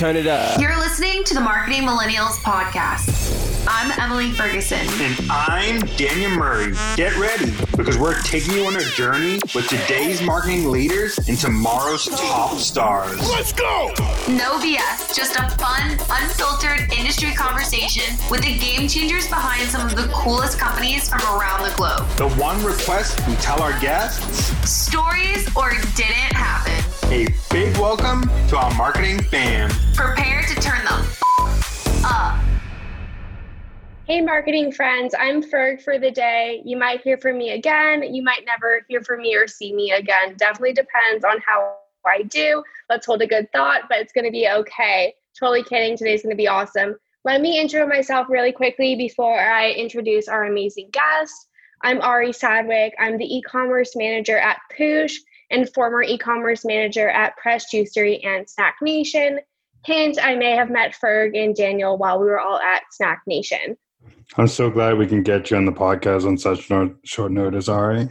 turn it up. You're listening to the Marketing Millennials podcast. I'm Emily Ferguson. And I'm Daniel Murray. Get ready because we're taking you on a journey with today's marketing leaders and tomorrow's top stars. Let's go! No BS, just a fun, unfiltered industry conversation with the game changers behind some of the coolest companies from around the globe. The one request we tell our guests stories or didn't happen. A big welcome to our marketing fam. Prepare to turn the f- up. Hey, marketing friends, I'm Ferg for the day. You might hear from me again. You might never hear from me or see me again. Definitely depends on how I do. Let's hold a good thought, but it's going to be okay. Totally kidding. Today's going to be awesome. Let me intro myself really quickly before I introduce our amazing guest. I'm Ari Sadwick. I'm the e commerce manager at Poosh and former e commerce manager at Press Juicery and Snack Nation. Hint, I may have met Ferg and Daniel while we were all at Snack Nation. I'm so glad we can get you on the podcast on such no- short notice, Ari.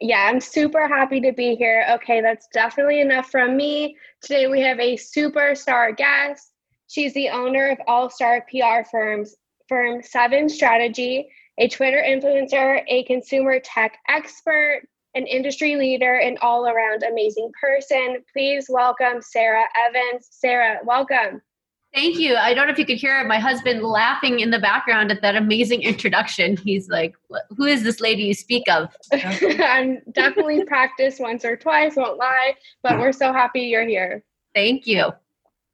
Yeah, I'm super happy to be here. Okay, that's definitely enough from me. Today we have a superstar guest. She's the owner of All Star PR firms, firm Sevans Strategy, a Twitter influencer, a consumer tech expert, an industry leader, and all around amazing person. Please welcome Sarah Evans. Sarah, welcome. Thank you. I don't know if you could hear my husband laughing in the background at that amazing introduction. He's like, "Who is this lady you speak of?" I'm definitely practiced once or twice, won't lie, but we're so happy you're here. Thank you.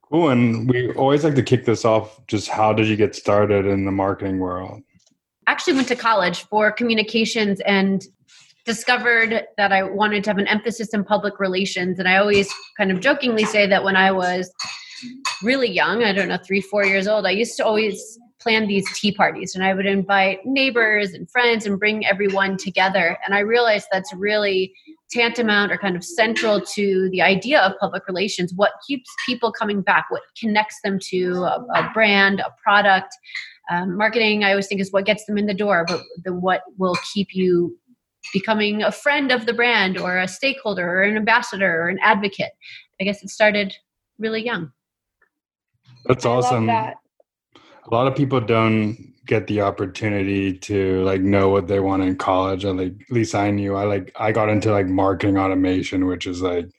Cool. And we always like to kick this off. Just how did you get started in the marketing world? Actually, went to college for communications and discovered that I wanted to have an emphasis in public relations. And I always kind of jokingly say that when I was really young, I don't know, three, four years old, I used to always plan these tea parties and I would invite neighbors and friends and bring everyone together. And I realized that's really tantamount or kind of central to the idea of public relations. What keeps people coming back? What connects them to a, a brand, a product? Um, marketing, I always think, is what gets them in the door, but the what will keep you becoming a friend of the brand or a stakeholder or an ambassador or an advocate. I guess it started really young. That's I love awesome. that. A lot of people don't get the opportunity to like know what they want in college. And like at least I knew I like I got into like marketing automation, which is like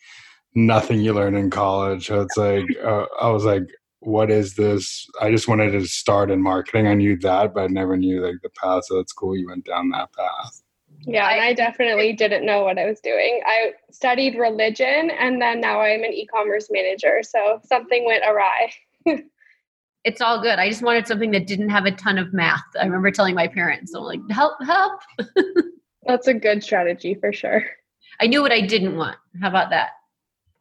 nothing you learn in college. So it's like uh, I was like, what is this? I just wanted to start in marketing. I knew that, but I never knew like the path. So it's cool you went down that path. Yeah, and I definitely didn't know what I was doing. I studied religion and then now I'm an e commerce manager. So something went awry. it's all good. I just wanted something that didn't have a ton of math. I remember telling my parents, I'm like, help, help. That's a good strategy for sure. I knew what I didn't want. How about that?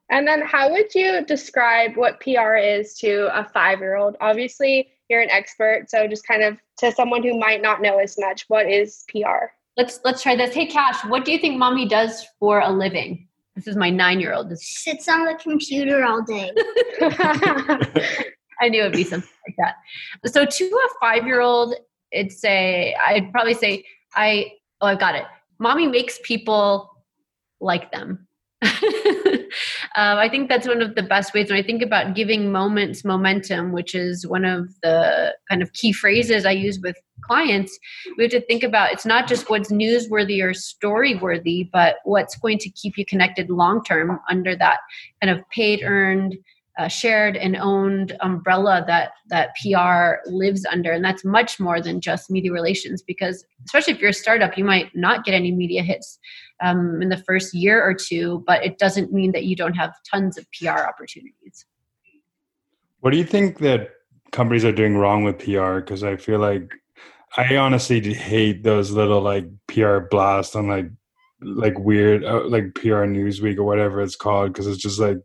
And then, how would you describe what PR is to a five year old? Obviously, you're an expert. So, just kind of to someone who might not know as much, what is PR? Let's let's try this. Hey, Cash, what do you think mommy does for a living? This is my nine year old. Sits on the computer all day. I knew it'd be something like that. So to a five year old, it's I'd probably say I oh I've got it. Mommy makes people like them. um, I think that's one of the best ways when I think about giving moments momentum, which is one of the kind of key phrases I use with clients. We have to think about it's not just what's newsworthy or story worthy, but what's going to keep you connected long term under that kind of paid earned uh, shared and owned umbrella that that PR lives under, and that's much more than just media relations. Because especially if you're a startup, you might not get any media hits um, in the first year or two, but it doesn't mean that you don't have tons of PR opportunities. What do you think that companies are doing wrong with PR? Because I feel like I honestly hate those little like PR blasts on like like weird uh, like PR Newsweek or whatever it's called because it's just like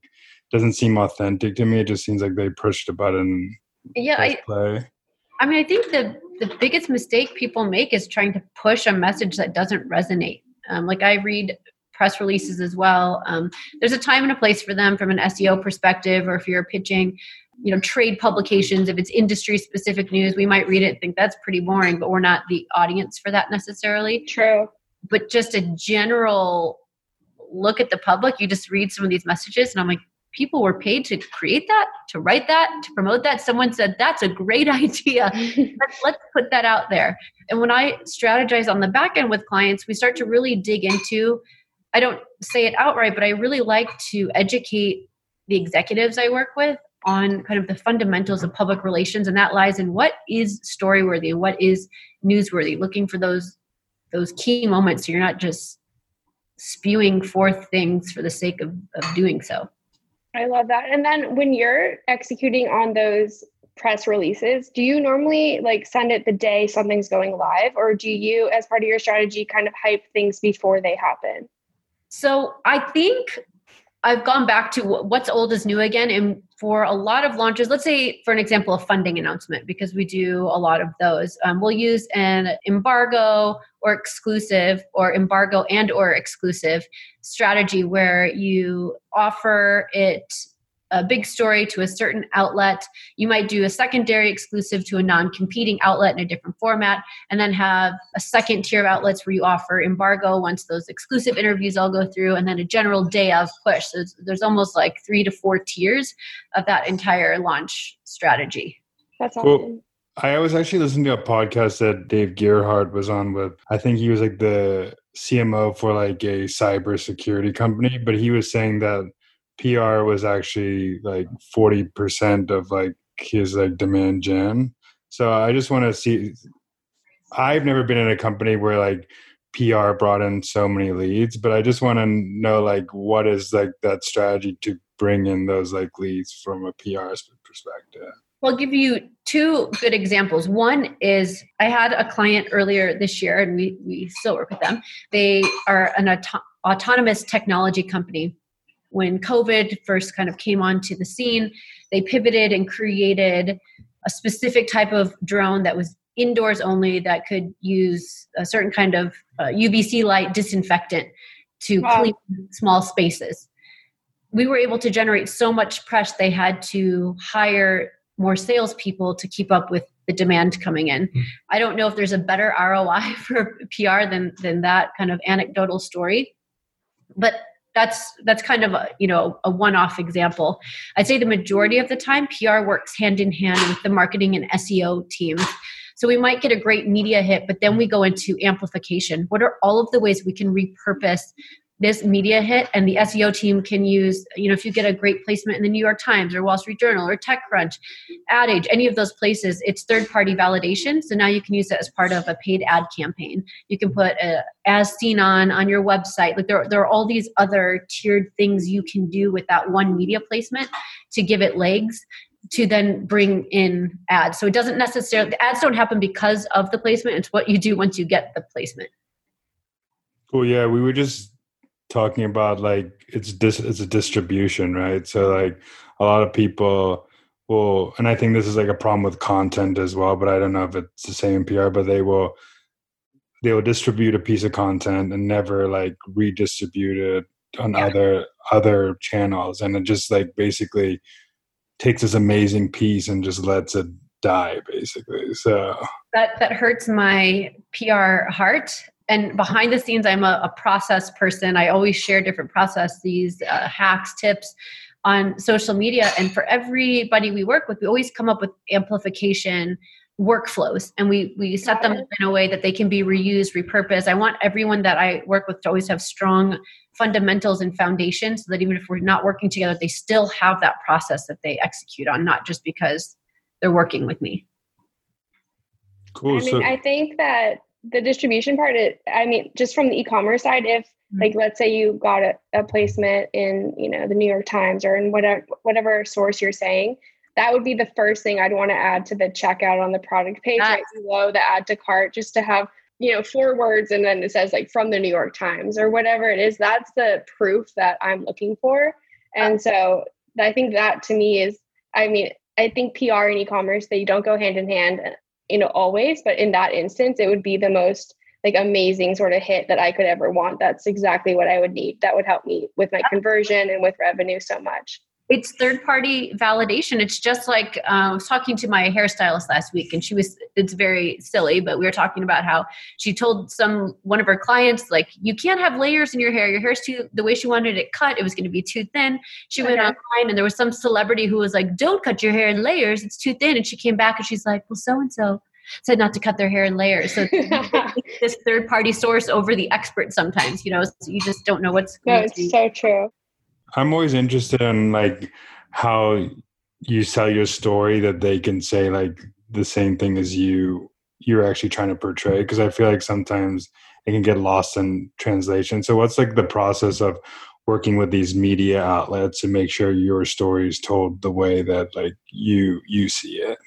doesn't seem authentic to me. It just seems like they pushed a button. Yeah, I, play. I mean, I think the the biggest mistake people make is trying to push a message that doesn't resonate. Um, like I read press releases as well. Um, there's a time and a place for them from an SEO perspective, or if you're pitching, you know, trade publications. If it's industry specific news, we might read it and think that's pretty boring, but we're not the audience for that necessarily. True. But just a general look at the public, you just read some of these messages, and I'm like, people were paid to create that, to write that, to promote that. Someone said, that's a great idea. let's, let's put that out there. And when I strategize on the back end with clients, we start to really dig into, I don't say it outright, but I really like to educate the executives I work with on kind of the fundamentals of public relations and that lies in what is storyworthy and what is newsworthy looking for those those key moments so you're not just spewing forth things for the sake of, of doing so i love that. And then when you're executing on those press releases do you normally like send it the day something's going live or do you as part of your strategy kind of hype things before they happen? So i think I've gone back to what's old is new again. And for a lot of launches, let's say, for an example, a funding announcement, because we do a lot of those, um, we'll use an embargo or exclusive or embargo and or exclusive strategy where you offer it a big story to a certain outlet. You might do a secondary exclusive to a non competing outlet in a different format, and then have a second tier of outlets where you offer embargo once those exclusive interviews all go through, and then a general day of push. So there's almost like three to four tiers of that entire launch strategy. That's awesome. Well, I was actually listening to a podcast that Dave Gerhardt was on with. I think he was like the CMO for like a cybersecurity company, but he was saying that PR was actually like 40% of like his like demand gen. So I just want to see I've never been in a company where like PR brought in so many leads, but I just want to know like what is like that strategy to bring in those like leads from a PR perspective. I'll give you two good examples. One is I had a client earlier this year, and we, we still work with them. They are an auto- autonomous technology company when COVID first kind of came onto the scene, they pivoted and created a specific type of drone that was indoors only that could use a certain kind of uh, UVC light disinfectant to wow. clean small spaces. We were able to generate so much press, they had to hire more salespeople to keep up with the demand coming in. Mm. I don't know if there's a better ROI for PR than than that kind of anecdotal story, but that's that's kind of a you know a one-off example. I'd say the majority of the time pr works hand in hand with the marketing and seo teams. So we might get a great media hit but then we go into amplification. What are all of the ways we can repurpose this media hit and the SEO team can use, you know, if you get a great placement in the New York Times or Wall Street Journal or TechCrunch, Ad Age, any of those places, it's third party validation. So now you can use it as part of a paid ad campaign. You can put a, as seen on on your website. Like there, there are all these other tiered things you can do with that one media placement to give it legs to then bring in ads. So it doesn't necessarily, the ads don't happen because of the placement. It's what you do once you get the placement. Cool. Yeah. We were just talking about like it's dis- it's a distribution, right? So like a lot of people will, and I think this is like a problem with content as well. But I don't know if it's the same PR, but they will they will distribute a piece of content and never like redistribute it on yeah. other other channels, and it just like basically takes this amazing piece and just lets it die basically so that that hurts my pr heart and behind the scenes i'm a, a process person. I always share different processes uh, hacks tips on social media. And for everybody we work with we always come up with amplification workflows. And we we set them in a way that they can be reused repurposed. I want everyone that i work with to always have strong fundamentals and foundations so that even if we're not working together they still have that process that they execute on not just because they're working with me. Cool. I mean so- i think that the distribution part it, i mean just from the e-commerce side if mm-hmm. like let's say you got a, a, placement in you know the new york times or in whatever whatever source you're saying that would be the first thing i'd want to add to the checkout on the product page. Right below the add to cart just to have you know four words and then it says like from the new york times or whatever it is. That's the proof that i'm looking for. And so i think that to me is i mean i think pr and e-commerce they don't go hand in hand you know always but in that instance it would be the most like amazing sort of hit that i could ever want. That's exactly what i would need. That would help me with my conversion and with revenue so much it's third party validation. It's just like uh, i was talking to my hairstylist last week and she was it's very silly but we were talking about how she told some one of her clients like you can't have layers in your hair. Your hair's too the way she wanted it cut it was going to be too thin. She went online and there was some celebrity who was like don't cut your hair in layers. It's too thin. And she came back and she's like well so and so said not to cut their hair in layers. So this third party source over the expert sometimes you know so you just don't know what's no, going to be it's so true. I'm always interested in like how you sell your story that they can say like the same thing as you you're actually trying to portray because I feel like sometimes it can get lost in translation. So what's like the process of working with these media outlets to make sure your story is told the way that like you you see it?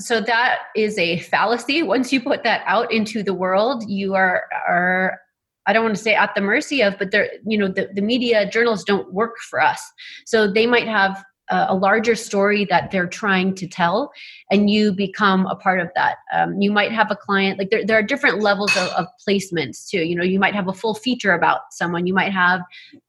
so that is a fallacy once you put that out into the world you are are i don't want to say at the mercy of but they're you know the, the media journalists don't work for us. So they might have a, a larger story that they're trying to tell and you become a part of that. Um, you might have a client like there, there are different levels of, of placements too. You know you might have a full feature about someone. You might have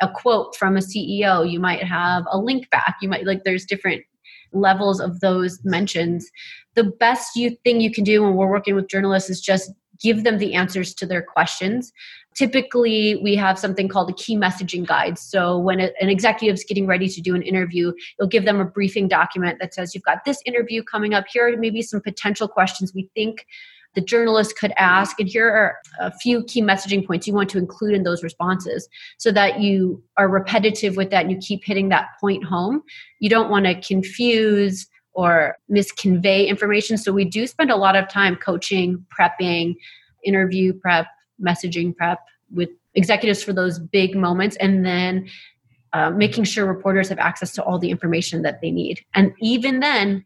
a quote from a ceo you might have a link back. You might like there's different levels of those mentions. The best you thing you can do when we're working with journalists is just give them the answers to their questions typically we have something called a key messaging guide. So when a, an executive's getting ready to do an interview you'll give them a briefing document that says you've got this interview coming up. Here are maybe some potential questions we think the journalist could ask and here are a few key messaging points you want to include in those responses so that you are repetitive with that and you keep hitting that point home. You don't want to confuse or misconvey information. So we do spend a lot of time coaching, prepping, interview prep, messaging prep with executives for those big moments, and then uh, making sure reporters have access to all the information that they need. And even then,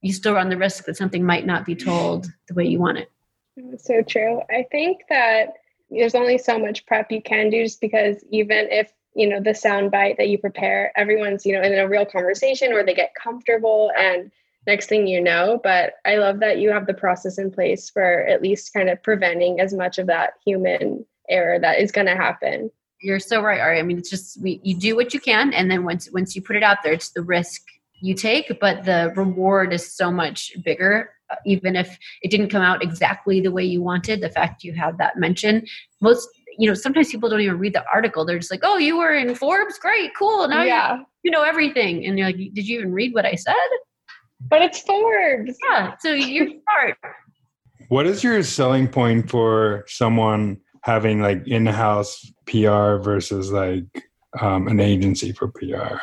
you still run the risk that something might not be told the way you want it. It's so true. I think that there's only so much prep you can do just because even if you know the sound bite that you prepare everyone's you know in a real conversation or they get comfortable and next thing you know but i love that you have the process in place for at least kind of preventing as much of that human error that is going to happen You're so right, Ari. I mean, it's just we you do what you can, and then once once you put it out there, it's the risk you take, but the reward is so much bigger. Uh, even if it didn't come out exactly the way you wanted, the fact you had that mention, most you know sometimes people don't even read the article. They're just like, "Oh, you were in Forbes, great, cool. Now yeah you, you know everything," and you're like, "Did you even read what I said?" But it's forbes Yeah. So you're smart. What is your selling point for someone having like in-house PR versus like um, an agency for PR?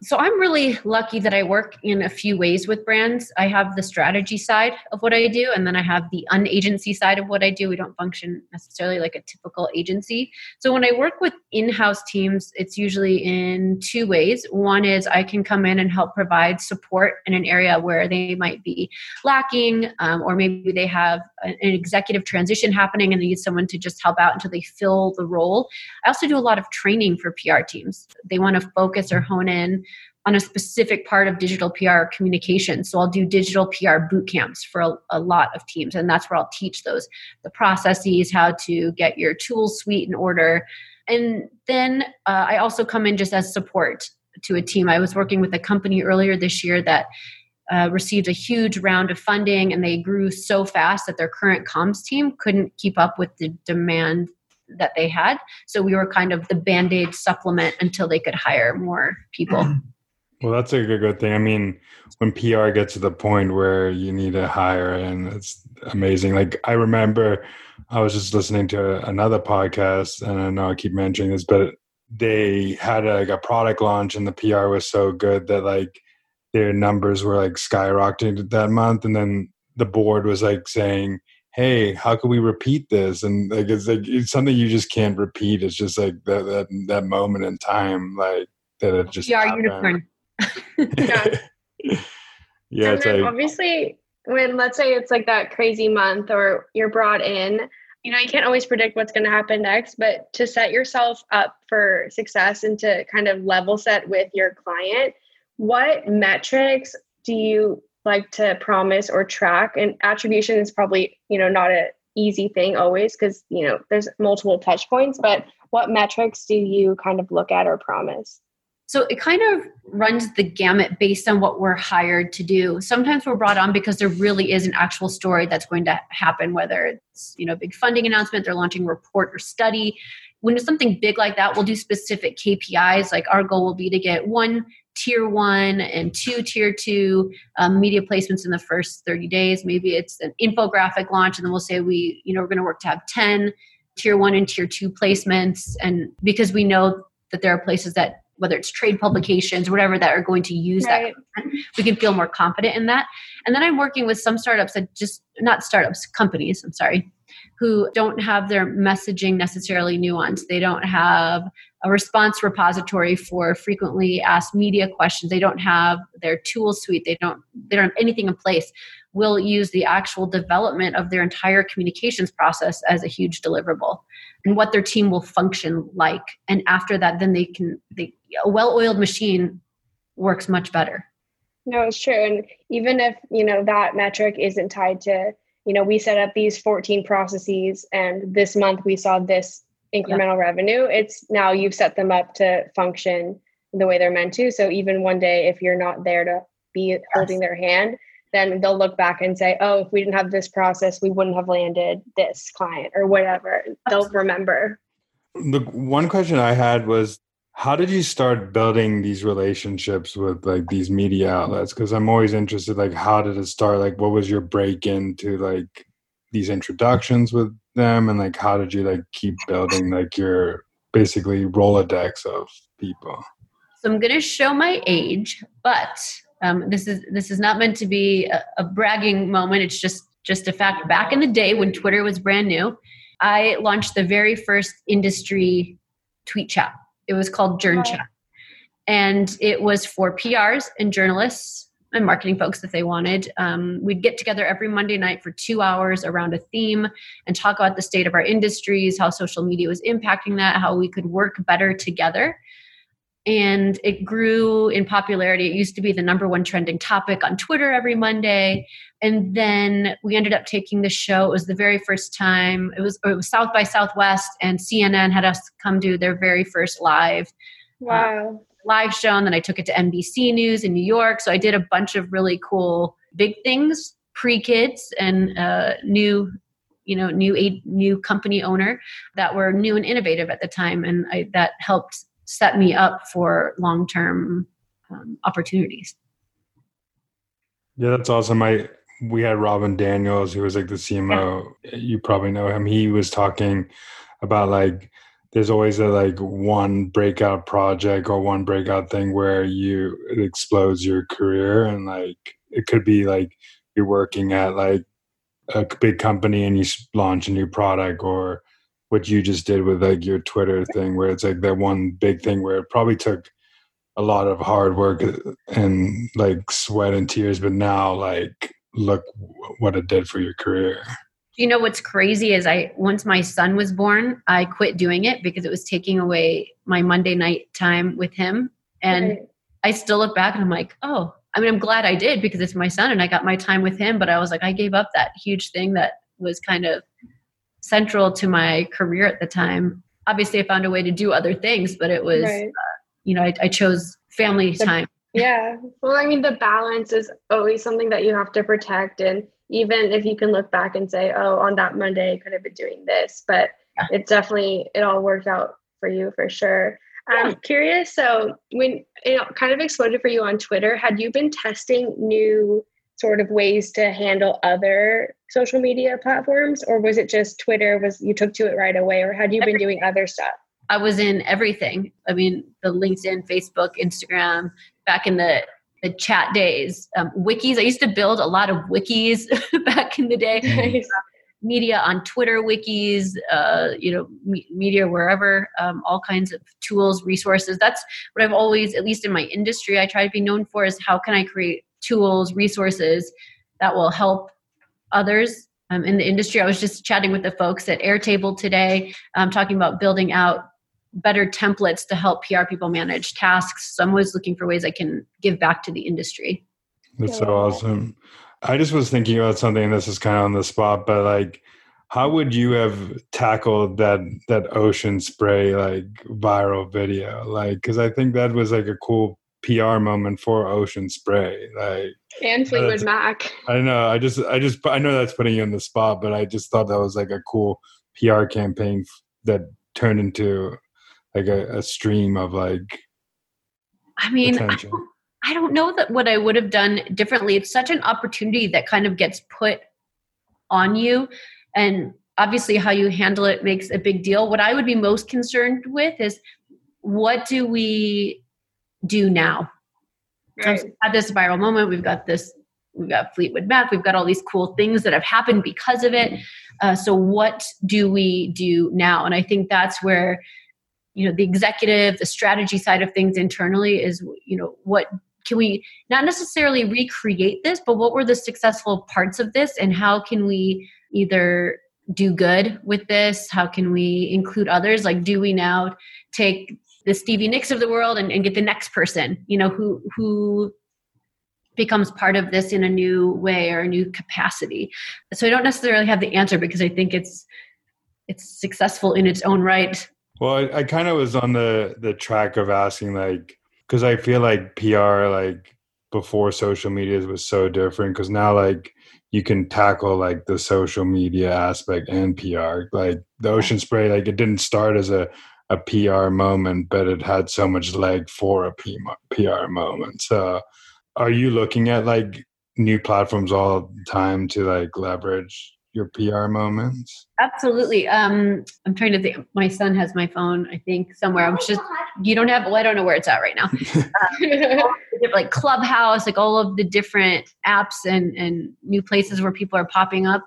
So I'm really lucky that I work in a few ways with brands. I have the strategy side of what I do, and then I have the unagency side of what I do. We don't function necessarily like a typical agency. So when I work with in-house teams, it's usually in two ways. One is I can come in and help provide support in an area where they might be lacking, um, or maybe they have an executive transition happening and they need someone to just help out until they fill the role. I also do a lot of training for PR teams. They want to focus or hone in on a specific part of digital PR communication. So I'll do digital PR boot camps for a, a, lot of teams, and that's where I'll teach those the processes, how to get your tool suite in order. And then uh, I also come in just as support to a team. I was working with a company earlier this year that uh, received a huge round of funding, and they grew so fast that their current comms team couldn't keep up with the demand that they had. So we were kind of the band aid supplement until they could hire more people. Well, that's a good, good thing. I mean, when PR gets to the point where you need to hire, and it's amazing. Like I remember, I was just listening to another podcast, and I know I keep mentioning this, but they had a, like a product launch, and the PR was so good that like their numbers were like skyrocketing that month, and then the board was like saying, "Hey, how can we repeat this?" And like it's like it's something you just can't repeat. It's just like that that that moment in time, like that it just happened. unicorn. Yeah. yeah, and then like obviously when let's say it's like that crazy month or you're brought in you know you can't always predict what's going to happen next but to set yourself up for success and to kind of level set with your client what metrics do you like to promise or track and attribution is probably you know not a easy thing always because you know there's multiple touch points but what metrics do you kind of look at or promise So it kind of runs the gamut based on what we're hired to do. Sometimes we're brought on because there really is an actual story that's going to happen, whether it's you know big funding announcement, they're launching a report or study. When it's something big like that, we'll do specific KPIs. Like our goal will be to get one tier one and two tier two um, media placements in the first 30 days. Maybe it's an infographic launch, and then we'll say we you know we're going to work to have 10 tier one and tier two placements, and because we know that there are places that whether it's trade publications whatever that are going to use right. that we can feel more confident in that. And then i'm working with some startups that just not startups companies i'm sorry who don't have their messaging necessarily nuanced. They don't have a response repository for frequently asked media questions. They don't have their tool suite. They don't they don't have anything in place will use the actual development of their entire communications process as a huge deliverable and what their team will function like. And after that then they can they a well-oiled machine works much better. No it's true. And even if you know that metric isn't tied to you know we set up these 14 processes and this month we saw this incremental revenue it's now you've set them up to function the way they're meant to. So even one day if you're not there to be yes. holding their hand then they'll look back and say oh if we didn't have this process we wouldn't have landed this client or whatever. They'll remember. The one question i had was how did you start building these relationships with like these media outlets? Because i'm always interested like how did it start? Like what was your break into like these introductions with them? And like how did you like keep building like your basically rolodex of people? So i'm going to show my age but um, this is this is not meant to be a, a bragging moment it's just just a fact back in the day when twitter was brand new i launched the very first industry tweet chat it was called Journ Chat. And it was for PRs and journalists and marketing folks if they wanted. Um, we'd get together every Monday night for two hours around a theme and talk about the state of our industries, how social media was impacting that, how we could work better together. And it grew in popularity. It used to be the number one trending topic on Twitter every Monday. And then we ended up taking the show. It was the very first time. It was it was South by Southwest, and CNN had us come do their very first live. Uh, wow. Uh, live show, and then I took it to NBC News in New York. So I did a bunch of really cool big things pre kids and uh, new you know new a new company owner that were new and innovative at the time and I, that helped set me up for long term um, opportunities yeah that's awesome i we had Robin Daniels, who was like the CMO. Yeah. You probably know him. He was talking about like there's always a like one breakout project or one breakout thing where you it explodes your career and like it could be like you're working at like a big company and you launch a new product or what you just did with like your Twitter thing where it's like that one big thing where it probably took a lot of hard work and like sweat and tears but now like look what it did for your career you know what's crazy is i once my son was born i quit doing it because it was taking away my monday night time with him and right. i still look back and i'm like oh i mean i'm glad i did because it's my son and i got my time with him but i was like i gave up that huge thing that was kind of central to my career at the time obviously i found a way to do other things but it was right. uh, you know I, I chose family time yeah. Well, I mean, the balance is always something that you have to protect. And even if you can look back and say, oh, on that Monday, I could have been doing this, but yeah. it definitely, it all worked out for you for sure. I'm curious. So, when it kind of exploded for you on Twitter, had you been testing new sort of ways to handle other social media platforms, or was it just Twitter? Was you took to it right away, or had you been doing other stuff? I was in everything. I mean, the LinkedIn, Facebook, Instagram, back in the the chat days. Um, wikis. I used to build a lot of wikis back in the day. Nice. media on Twitter wikis, uh, you know, me- media wherever, um, all kinds of tools, resources. That's what I've always, at least in my industry, I try to be known for is how can I create tools, resources that will help others um, in the industry. I was just chatting with the folks at Airtable today, um, talking about building out better templates to help PR people manage tasks. So I'm always looking for ways I can give back to the industry. That's so awesome. I just was thinking about something, this is kind of on the spot, but like how would you have tackled that that ocean spray like viral video like because i think that was like a cool pr moment for ocean spray like and fleetwood mac i don't know i just i just i know that's putting you on the spot but i just thought that was like a cool pr campaign that turned into like a, a stream of like I mean, I don't, I don't know that what I would have done differently. It's such an opportunity that kind of gets put on you. And obviously, how you handle it makes a big deal. What I would be most concerned with is what do we do now? So we've had this viral moment. We've got this. We've got Fleetwood Mac. We've got all these cool things that have happened because of it. Uh, so what do we do now? And I think that's where you know the executive, the strategy side of things internally is you know what can we not necessarily recreate this, but what were the successful parts of this, and how can we either do good with this? How can we include others? Like, do we now take the Stevie Nicks of the world and, and get the next person, you know, who who becomes part of this in a new way or a new capacity. So I don't necessarily have the answer because I think it's it's successful in its own right. Well, I, I kind of was on the the track of asking like because I feel like PR like before social media was so different because now like you can tackle like the social media aspect and PR. Like the ocean spray, like it didn't start as a a PR moment, but it had so much leg for a PR moment. So, are you looking at like new platforms all the time to like leverage your PR moments? Absolutely. Um, I'm trying to think. My son has my phone, I think, somewhere. I'm just, you don't have, well, I don't know where it's at right now. Um, like Clubhouse, like all of the different apps and, and new places where people are popping up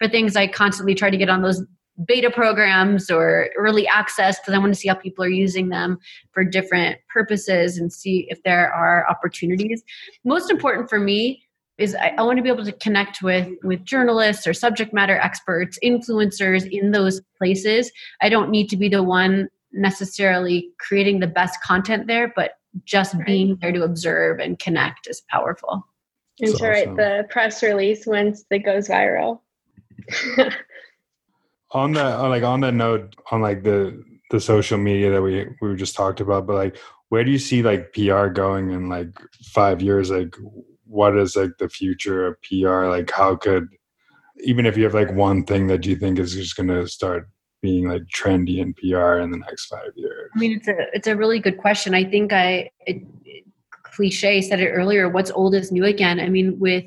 for things. I constantly try to get on those beta programs or early access because I want to see how people are using them for different purposes and see if there are opportunities. Most important for me is I, I want to be able to connect with with journalists or subject matter experts, influencers in those places. I don't need to be the one necessarily creating the best content there, but just being there to observe and connect is powerful. and That's to write awesome. the press release once it goes viral. on that on uh, like on that note on like the the social media that we we just talked about but like where do you see like pr going in like five years like what is like the future of pr like how could even if you have like one thing that you think is just going to start being like trendy in pr in the next five years I mean, it's a it's a really good question. I think I it- cliche said it earlier. What's old is new again. I mean, with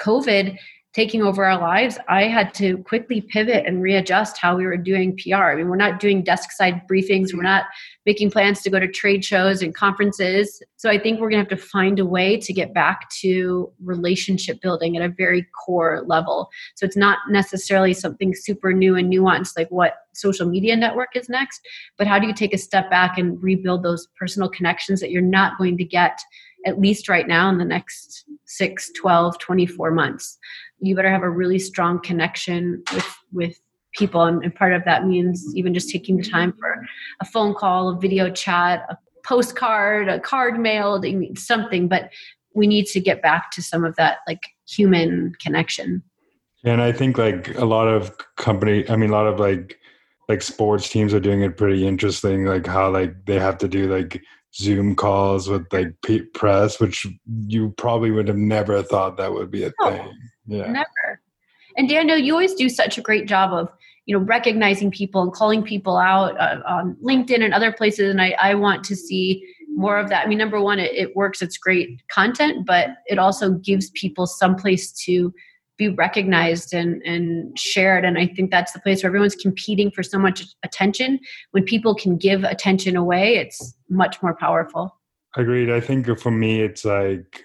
COVID taking over our lives, I had to quickly pivot and readjust how we were doing PR. I mean, we're not doing desk side briefings. We're not making plans to go to trade shows and conferences. So I think we're going to have to find a way to get back to relationship building at a very core level. So it's not necessarily something super new and nuanced like what social media network is next, but how do you take a step back and rebuild those personal connections that you're not going to get at least right now in the next 6 12 24 months you better have a really strong connection with with people. And, and part of that means even just taking the mm-hmm. time for a phone call a video chat a postcard a card mailed something. But we need to get back to some of that like human connection. And i think like a lot of company i mean a lot of like like sports teams are doing it pretty interesting like how like they have to do like zoom calls with like press which you probably would have never thought that would be a No. thing yeah Never. And Daniel, you always do such a great job of, you know, recognizing people and calling people out uh, on LinkedIn and other places. And I, I want to see more of that. I mean, number one, it, it works. It's great content, but it also gives people some place to be recognized and, and shared. And I think that's the place where everyone's competing for so much attention. When people can give attention away, it's much more powerful. Agreed. I think for me, it's like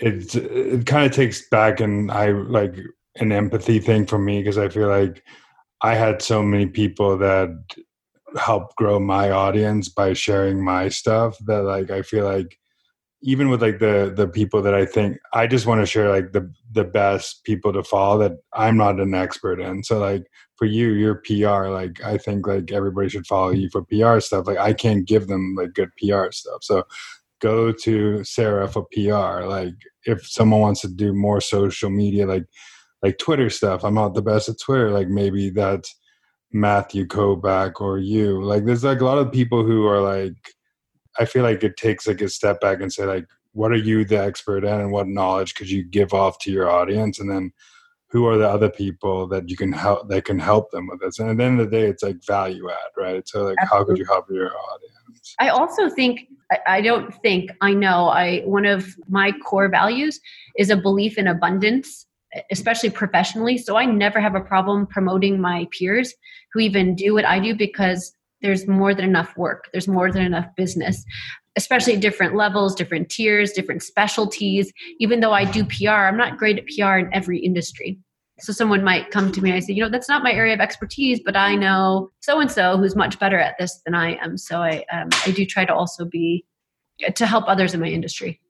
it's it kind of takes back and I like an empathy thing for me because I feel like I had so many people that helped grow my audience by sharing my stuff that like I feel like even with like the the people that I think I just want to share like the the best people to follow that I'm not an expert in. So like for you, your PR, like I think like everybody should follow you for PR stuff. Like I can't give them like good PR stuff. So go to Sarah for PR. Like if someone wants to do more social media, like like Twitter stuff. I'm not the best at Twitter. Like maybe that's Matthew Kobach or you. Like there's like a lot of people who are like I feel like it takes like a step back and say like what are you the expert in and what knowledge could you give off to your audience and then who are the other people that you can help that can help them with this and at the end of the day it's like value add right so like Absolutely. how could you help your audience i also think I don't think i know i one of my core values is a belief in abundance especially professionally so i never have a problem promoting my peers who even do what i do because there's more than enough work there's more than enough business especially different levels, different tiers, different specialties. Even though I do PR, I'm not great at PR in every industry. So someone might come to me and I say, you know, that's not my area of expertise, but I know so and so who's much better at this than I am. So I um, I do try to also be to help others in my industry.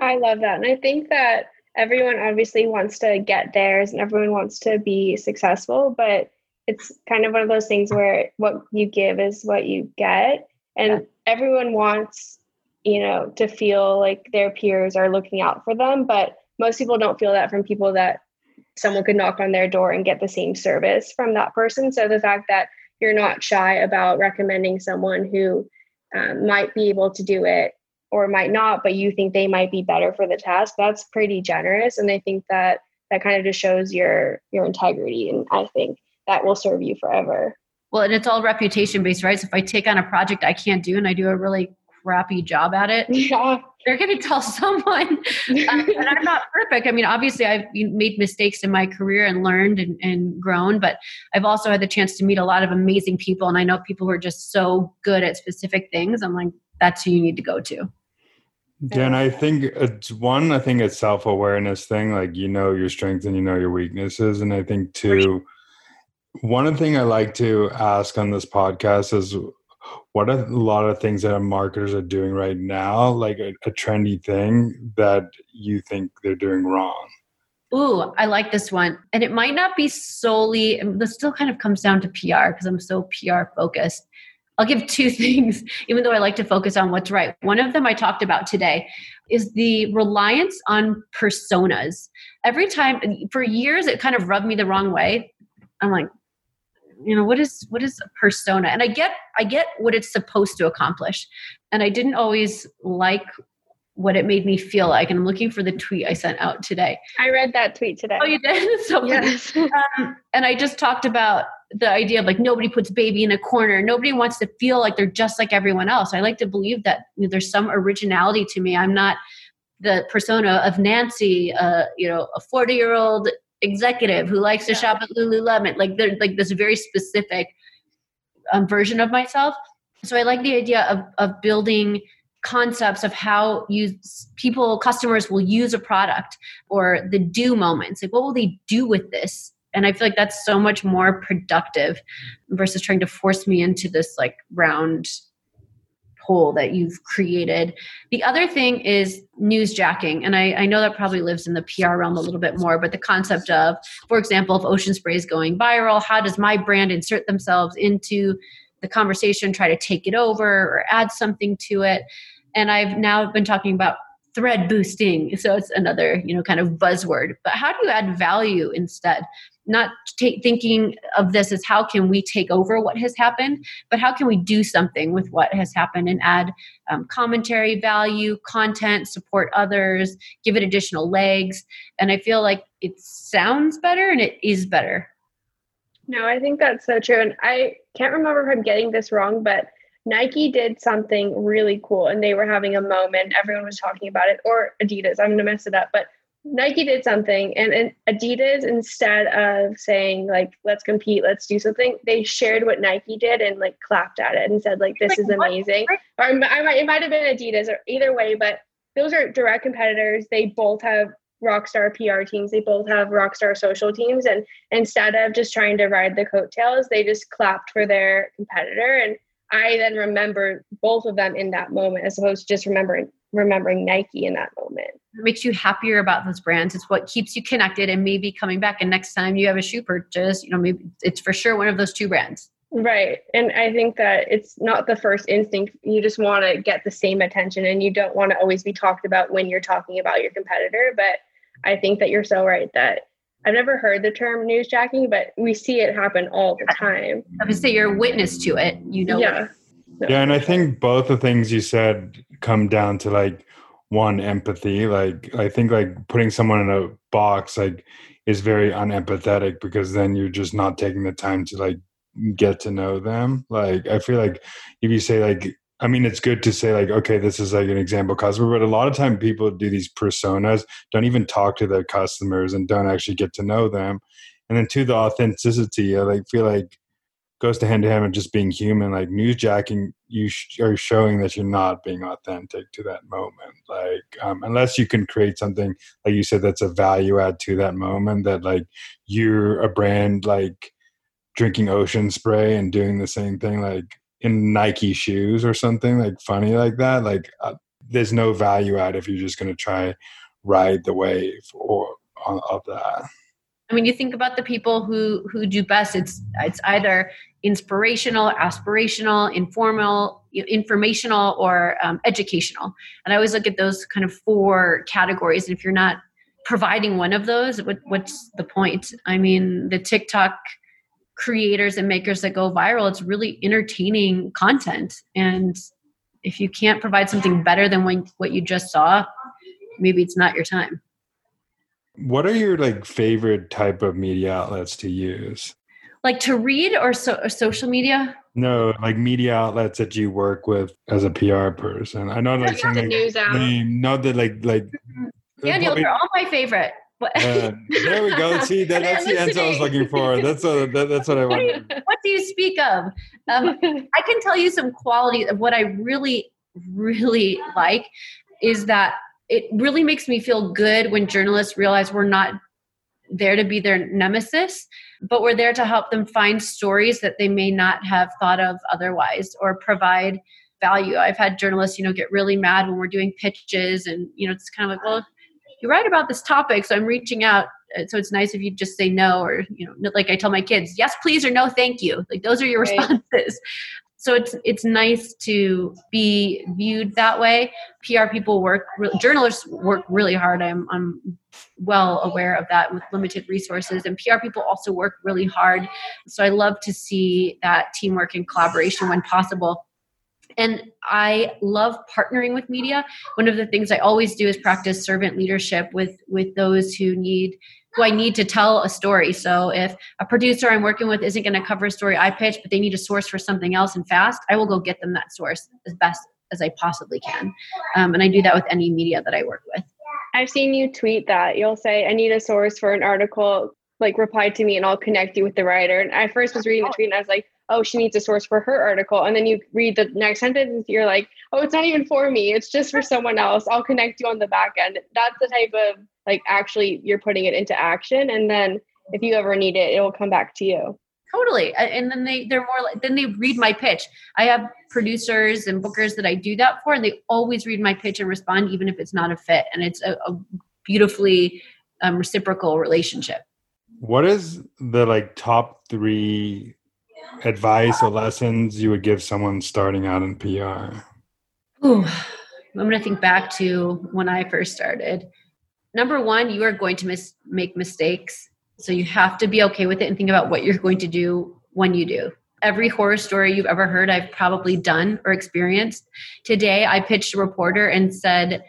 I love that, and I think that everyone obviously wants to get theirs, and everyone wants to be successful, but it's kind of one of those things where what you give is what you get, and yeah. everyone wants you know to feel like their peers are looking out for them, but most people don't feel that from people that someone could knock on their door and get the same service from that person. So the fact that you're not shy about recommending someone who um, might be able to do it or might not, but you think they might be better for the task, that's pretty generous. And I think that that kind of just shows your your integrity, and I think that will serve you forever. Well, and it's all reputation based, right? So if I take on a project I can't do and I do a really crappy job at it, yeah. they're going to tell someone. uh, and I'm not perfect. I mean, obviously, I've made mistakes in my career and learned and, and grown, but I've also had the chance to meet a lot of amazing people. And I know people who are just so good at specific things. I'm like, that's who you need to go to. Yeah, and I think it's one, I think it's self awareness thing. Like, you know your strengths and you know your weaknesses. And I think, two, one thing I like to ask on this podcast is what a lot of things that marketers are doing right now, like a, a trendy thing that you think they're doing wrong? Ooh, I like this one. And it might not be solely, this still kind of comes down to PR because I'm so PR focused. I'll give two things, even though I like to focus on what's right. One of them I talked about today is the reliance on personas. Every time, for years, it kind of rubbed me the wrong way. I'm like, you know what is what is a persona? And i get i get what it's supposed to accomplish. And i didn't always like what it made me feel like. And i'm looking for the tweet i sent out today. I read that tweet today. Oh you did? So yes. um, and i just talked about the idea of like nobody puts baby in a corner. Nobody wants to feel like they're just like everyone else. I like to believe that you know, there's some originality to me. I'm not the persona of nancy uh, you know a 40 year old executive who likes to yeah. shop at Lululemon. Like they're like this very specific um, version of myself. So I like the idea of of building concepts of how you people customers will use a product or the do moments like what will they do with this and i feel like that's so much more productive versus trying to force me into this like round hole that you've created. The other thing is newsjacking. And I, I, know that probably lives in the PR realm a little bit more, but the concept of, for example, if Ocean Spray is going viral, how does my brand insert themselves into the conversation, try to take it over or add something to it? And I've now been talking about thread boosting. So it's another, you know, kind of buzzword. But how do you add value instead? not t- thinking of this as how can we take over what has happened, but how can we do something with what has happened and add um, commentary, value, content, support others, give it additional legs. And I feel like it sounds better and it is better. No, I think that's so true. And I can't remember if I'm getting this wrong, but Nike did something really cool and they were having a moment. Everyone was talking about it, or Adidas. I'm going to mess it up. But Nike did something and, and Adidas instead of saying like let's compete, let's do something, they shared what Nike did and like clapped at it and said like this is amazing. Or I might, it might have been Adidas or either way, but those are direct competitors. They both have rockstar PR teams. They both have rockstar social teams. And instead of just trying to ride the coattails, they just clapped for their competitor. And I then remember both of them in that moment as opposed to just remembering remembering Nike in that moment. It makes you happier about those brands. It's what keeps you connected and maybe coming back. And next time you have a shoe purchase, you know, maybe it's for sure one of those two brands. Right. And I think that it's not the first instinct. You just want to get the same attention and you don't want to always be talked about when you're talking about your competitor. But I think that you're so right that I've never heard the term newsjacking, but we see it happen all the time. I would say you're a witness to it. You know. Yeah. Yeah, and I think both the things you said come down to like one empathy. Like I think like putting someone in a box like is very unempathetic because then you're just not taking the time to like get to know them. Like I feel like if you say like I mean, it's good to say like, okay, this is like an example customer, but a lot of time people do these personas, don't even talk to their customers and don't actually get to know them. And then to the authenticity, I like feel like goes to hand to hand with just being human. Like newsjacking, you sh- are showing that you're not being authentic to that moment. Like um, unless you can create something like you said that's a value add to that moment. That like you're a brand like drinking ocean spray and doing the same thing like in Nike shoes or something like funny like that. Like uh, there's no value add if you're just going to try ride the wave or uh, of that. I mean, you think about the people who who do best. It's it's either inspirational, aspirational, informal, informational, or um, educational. And I always look at those kind of four categories. And if you're not providing one of those, what, what's the point? I mean, the TikTok creators and makers that go viral, it's really entertaining content. And if you can't provide something better than when, what you just saw, maybe it's not your time. What are your like favorite type of media outlets to use? Like to read or, so, or social media? No, like media outlets that you work with as a PR person. I know like the news out. name, not that like like Daniel, they're all my favorite. Uh, there we go. See, that, that's the answer I was looking for. That's a, that, that's what I what, wanted. what do you speak of? Um, I can tell you some quality of what I really, really like is that it really makes me feel good when journalists realize we're not there to be their nemesis, but we're there to help them find stories that they may not have thought of otherwise or provide value. I've had journalists, you know, get really mad when we're doing pitches and, you know, it's kind of like, well, you write about this topic, so I'm reaching out. Uh, so it's nice if you just say no or, you know, like I tell my kids, yes, please, or no, thank you. Like those are your Right. responses. So it's it's nice to be viewed that way. PR people work, re- journalists work really hard. I'm I'm well aware of that with limited resources, and PR people also work really hard. So I love to see that teamwork and collaboration when possible. And I love partnering with media. One of the things I always do is practice servant leadership with with those who need who I need to tell a story. So if a producer I'm working with isn't going to cover a story I pitch, but they need a source for something else and fast, I will go get them that source as best as I possibly can. Um, and I do that with any media that I work with. I've seen you tweet that. You'll say, I need a source for an article, like reply to me and I'll connect you with the writer. And I first was reading the tweet and I was like, oh, she needs a source for her article. And then you read the next sentence and you're like, oh, it's not even for me. It's just for someone else. I'll connect you on the back end. That's the type of like actually you're putting it into action. And then if you ever need it, it will come back to you. Totally. And then they, they're more like, then they read my pitch. I have producers and bookers that I do that for, and they always read my pitch and respond, even if it's not a fit. And it's a, a beautifully um, reciprocal relationship. What is the like top three advice or lessons you would give someone starting out in PR? Ooh, I'm going to think back to when I first started. Number one, you are going to mis- make mistakes. So you have to be okay with it and think about what you're going to do when you do. Every horror story you've ever heard, I've probably done or experienced. Today, I pitched a reporter and said,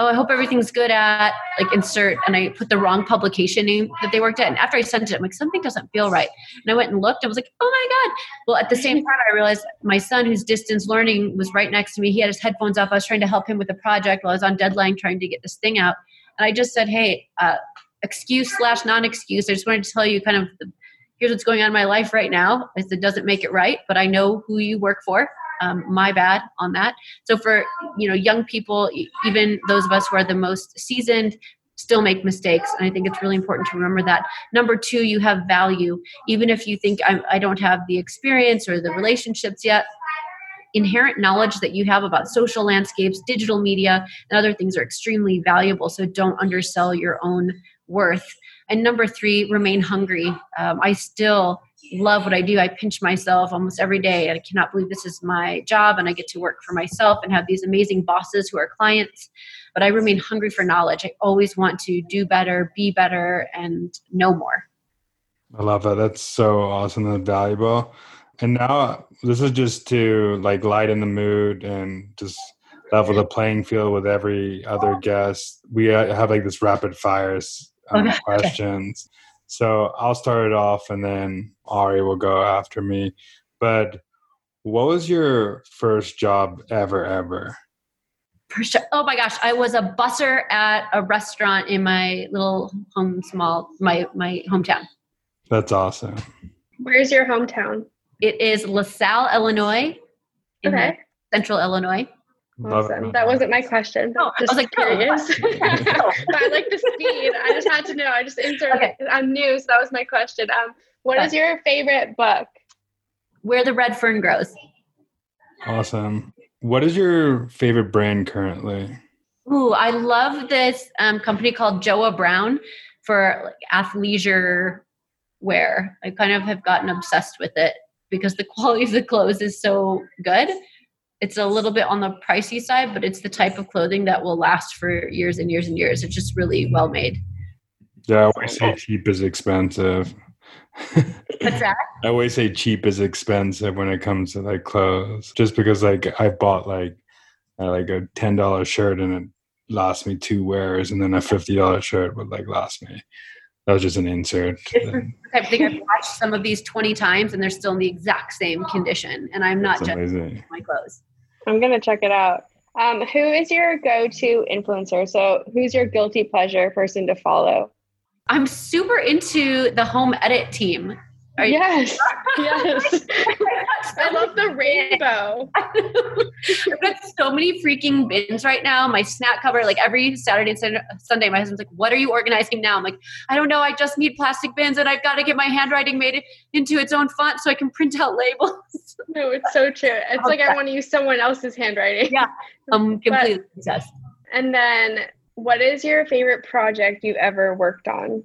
Oh, I hope everything's good at like insert, and I put the wrong publication name that they worked at. And after I sent it, I'm like, something doesn't feel right. And I went and looked and was like, oh my God. Well, at the same time, I realized my son, who's distance learning, was right next to me. He had his headphones off. I was trying to help him with a project while I was on deadline trying to get this thing out. And I just said, hey, uh, excuse slash non excuse. I just wanted to tell you kind of the, here's what's going on in my life right now. I said, doesn't make it right, but I know who you work for. Um, my bad on that. So for you know young people, even those of us who are the most seasoned, still make mistakes, and I think it's really important to remember that. Number two, you have value, even if you think I, I don't have the experience or the relationships yet. Inherent knowledge that you have about social landscapes, digital media, and other things are extremely valuable. So don't undersell your own worth. And number three, remain hungry. Um, I still love what I do. I pinch myself almost every day. I cannot believe this is my job and I get to work for myself and have these amazing bosses who are clients. But I remain hungry for knowledge. I always want to do better, be better, and know more. I love that. That's so awesome and valuable. And now this is just to like lighten the mood and just level the playing field with every other guest. We uh, have like this rapid fires um, Okay. questions. So I'll start it off and then Ari will go after me. But what was your first job ever, ever? For sure. Oh my gosh, I was a busser at a restaurant in my little home, small my my hometown. That's awesome. Where's your hometown? It is LaSalle, Illinois. in Okay. Central Illinois. Love it. Awesome. That wasn't my question. Oh, I was like, curious. No. but I like the speed. I just had to know. I just inserted. Okay. I'm new, so that was my question. Um, what is your favorite book? Where the red fern grows. Awesome. What is your favorite brand currently? Ooh, I love this um, company called Joah Brown for like athleisure wear. I kind of have gotten obsessed with it because the quality of the clothes is so good. It's a little bit on the pricey side, but it's the type of clothing that will last for years and years and years. It's just really well made. Yeah, I always say cheap is expensive. What's that? I always say cheap is expensive when it comes to like clothes. Just because like I bought like uh, like a ten dollar shirt and it lasts me two wears, and then a fifty dollar shirt would like last me. That was just an insert. I the type of thing I've watched some of these 20 times and they're still in the exact same condition. And I'm not That's judging amazing. my clothes. I'm gonna check it out. Um, who is your go-to influencer? So, who's your guilty pleasure person to follow? I'm super into the home edit team. Are you- Yes, yes. I love the rainbow. I've got so many freaking bins right now. My snack cover, like every Saturday and Sunday, my husband's like, "What are you organizing now?" I'm like, "I don't know. I just need plastic bins, and I've got to get my handwriting made into its own font so I can print out labels." No, it's so true. It's like I want to use someone else's handwriting. Yeah. I'm completely obsessed. And then, what is your favorite project you ever worked on?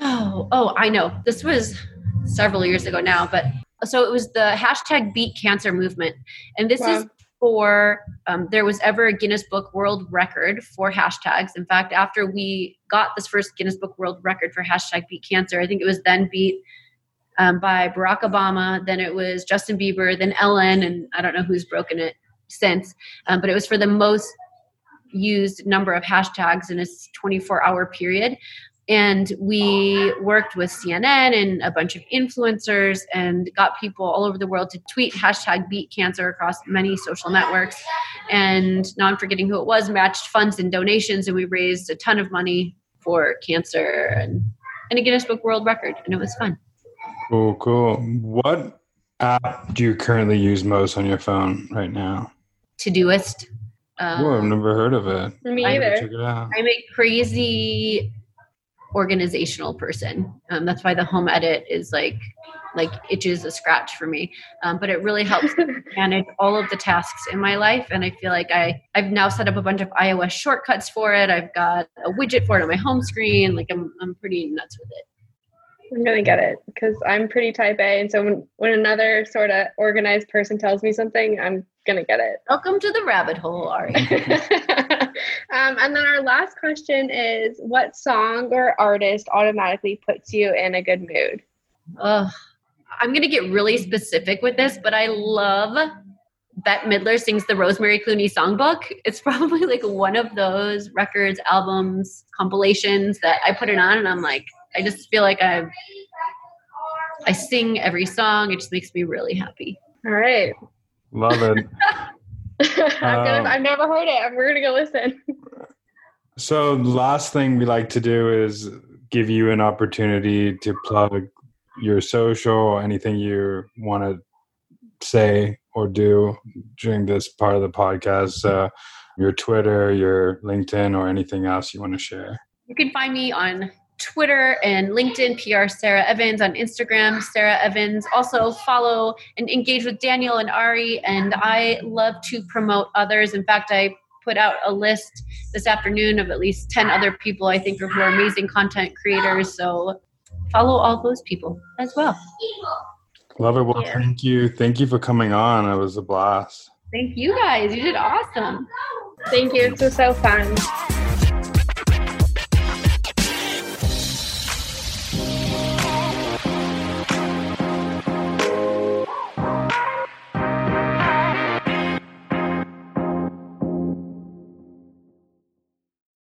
Oh, oh, I know. This was several years ago now, but so it was the hashtag Beat Cancer movement, and this is for um, there was ever a Guinness Book World Record for hashtags. In fact, after we got this first Guinness Book World Record for hashtag Beat Cancer, I think it was then beat um, by Barack Obama, then it was Justin Bieber, then Ellen, and I don't know who's broken it since, um, but it was for the most used number of hashtags in a 24 hour period and we worked with CNN and a bunch of influencers and got people all over the world to tweet hashtag beat cancer across many social networks. And now I'm forgetting who it was, matched funds and donations, and we raised a ton of money for cancer and, and a Guinness Book World Record, and it was fun. Cool, cool. What app do you currently use most on your phone right now? Todoist. oh, I've Um, never heard of it. Me I- either. Check it out. I'm a crazy organizational person. Um, that's why the home edit is like like itches a scratch for me. Um, but it really helps manage all of the tasks in my life, and I feel like I I've now set up a bunch of iOS shortcuts for it. I've got a widget for it on my home screen. Like I'm I'm pretty nuts with it. I'm gonna get it because I'm pretty type A, and so when when another sort of organized person tells me something, I'm gonna get it. Welcome to the rabbit hole, Ari. um, and then our last question is, what song or artist automatically puts you in a good mood? Ugh. I'm gonna get really specific with this, but I love Bette Midler sings the Rosemary Clooney songbook. It's probably like one of those records, albums, compilations that I put it on and I'm like, I just feel like I I sing every song. It just makes me really happy. All right. Love it. I'm gonna, Um, I've never heard it. We're gonna go listen. So, last thing we like to do is give you an opportunity to plug your social, anything you want to say or do during this part of the podcast, uh, your Twitter, your LinkedIn, or anything else you want to share. You can find me on Twitter and LinkedIn, PR Sarah Evans, on Instagram, Sarah Evans. Also, follow and engage with Daniel and Ari. And I love to promote others. In fact, I put out a list this afternoon of at least 10 other people I think who are amazing content creators. So follow all those people as well. Love it. Well, Yeah. thank you. Thank you for coming on. It was a blast. Thank you guys. You did awesome. Thank you. This was so fun.